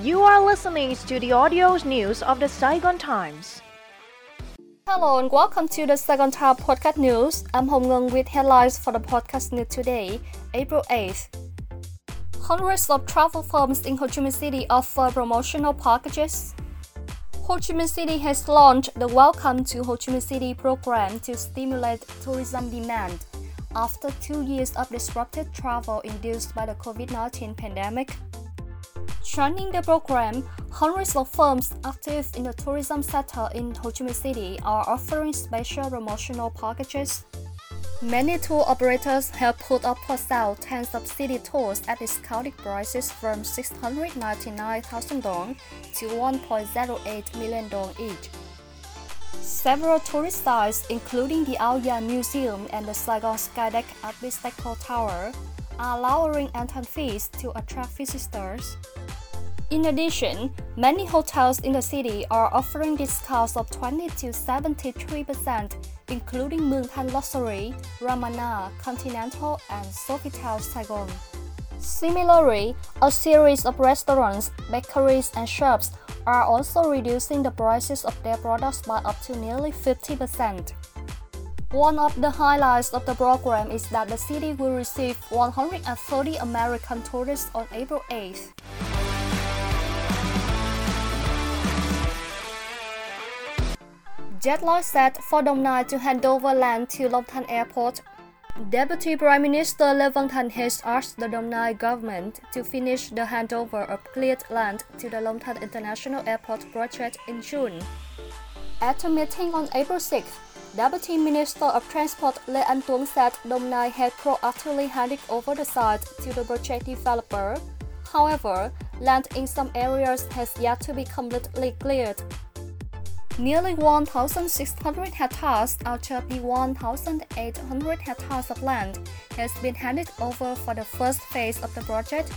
You are listening to the audio news of the Saigon Times. Hello and welcome to the Saigon Times podcast news. I'm Hong Ngung with headlines for the podcast news today, April 8th. Hundreds of travel firms in Ho Chi Minh City offer promotional packages. Ho Chi Minh City has launched the Welcome to Ho Chi Minh City program to stimulate tourism demand after two years of disrupted travel induced by the COVID 19 pandemic. Joining the program, hundreds of firms active in the tourism sector in Ho Chi Minh City are offering special promotional packages. Many tour operators have put up for sale tens of city tours at discounted prices from 699,000 dong to 1.08 million dong each. Several tourist sites, including the Ao Dai Museum and the Saigon Skydeck at Bitexco Tower, are lowering entrance fees to attract visitors. In addition, many hotels in the city are offering discounts of 20 to 73%, including Mường Thanh Luxury, Ramana, Continental, and Sofitel Saigon. Similarly, a series of restaurants, bakeries, and shops are also reducing the prices of their products by up to nearly 50%. One of the highlights of the program is that the city will receive 130 American tourists on April 8th. Deadline said for Dong Nai to hand over land to Long Airport. Deputy Prime Minister Lê Văn has asked the Dong Nai government to finish the handover of cleared land to the Long International Airport project in June. At a meeting on April 6, Deputy Minister of Transport Lê Anh Tuấn said Dong Nai had proactively handed over the site to the project developer. However, land in some areas has yet to be completely cleared. Nearly 1,600 hectares out of the 1,800 hectares of land has been handed over for the first phase of the project,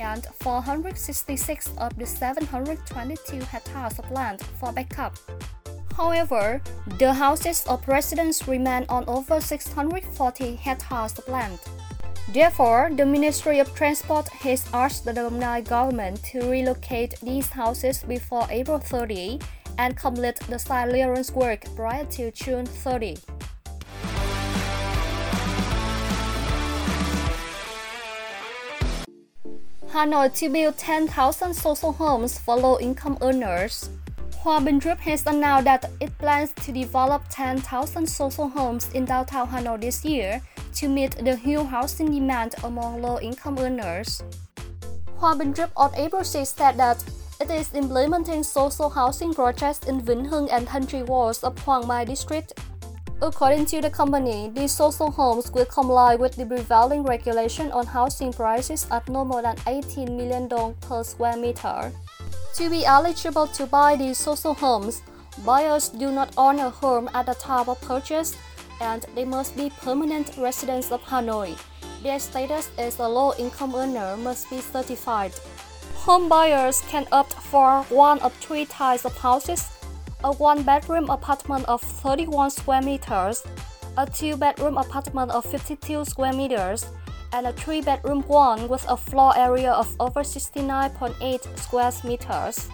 and 466 of the 722 hectares of land for backup. However, the houses of residents remain on over 640 hectares of land. Therefore, the Ministry of Transport has asked the Dong government to relocate these houses before April 30 and complete the site clearance work prior to June 30. Hanoi to build 10,000 social homes for low-income earners. Binh Group has announced that it plans to develop 10,000 social homes in downtown Hanoi this year to meet the huge housing demand among low-income earners. Hoa Binh Group on April 6 said that it is implementing social housing projects in Vĩnh Hưng and Thanh wards of Hoàng Mai district. According to the company, these social homes will comply with the prevailing regulation on housing prices at no more than 18 million dong per square meter. To be eligible to buy these social homes, buyers do not own a home at the time of purchase, and they must be permanent residents of Hanoi. Their status as a low-income earner must be certified. Home buyers can opt for one of three types of houses a one bedroom apartment of 31 square meters, a two bedroom apartment of 52 square meters, and a three bedroom one with a floor area of over 69.8 square meters.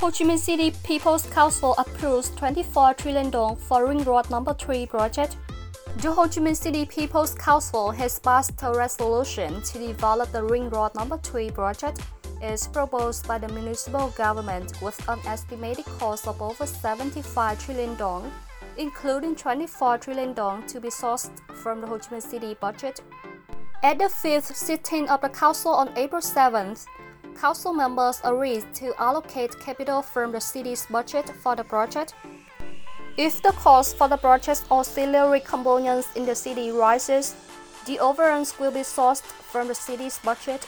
Ho Chi Minh City People's Council approves 24 trillion dong for Ring Road Number 3 project the Ho Chi Minh City People's Council has passed a resolution to develop the Ring Road Number 3 project as proposed by the municipal government with an estimated cost of over 75 trillion dong, including 24 trillion dong to be sourced from the Ho Chi Minh City budget. At the fifth sitting of the council on April 7th, council members agreed to allocate capital from the city's budget for the project if the cost for the project's auxiliary components in the city rises, the overruns will be sourced from the city's budget.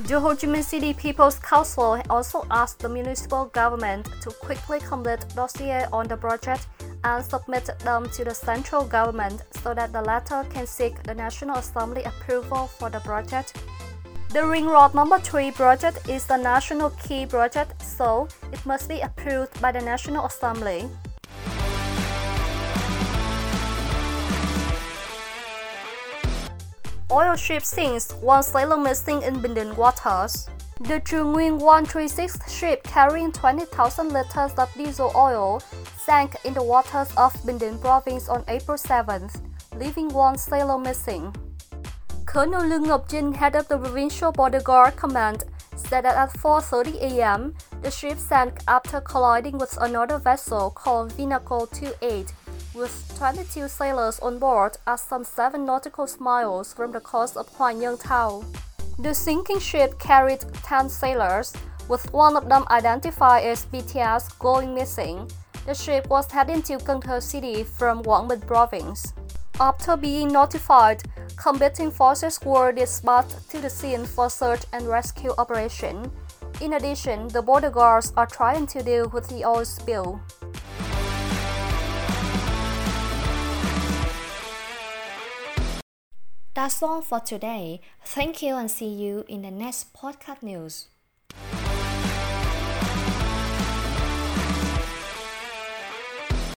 The Ho Chi Minh City People's Council also asked the municipal government to quickly complete dossier on the project and submit them to the central government so that the latter can seek the National Assembly approval for the project. The Ring Road Number 3 project is the national key project, so it must be approved by the National Assembly. Oil ship sinks, one sailor missing in Binh waters. The Trung 136 ship carrying 20,000 liters of diesel oil sank in the waters of Binh province on April 7th, leaving one sailor missing. Colonel Lương Jin, head of the Provincial Border Guard Command, said that at 4.30 a.m., the ship sank after colliding with another vessel called Vinaco 28 with 22 sailors on board at some 7 nautical miles from the coast of Nhơn town. The sinking ship carried 10 sailors, with one of them identified as BTS going missing. The ship was heading to Cần City from Bình province. After being notified, combating forces were dispatched to the scene for search and rescue operation. In addition, the border guards are trying to deal with the oil spill. That's all for today. Thank you and see you in the next podcast news.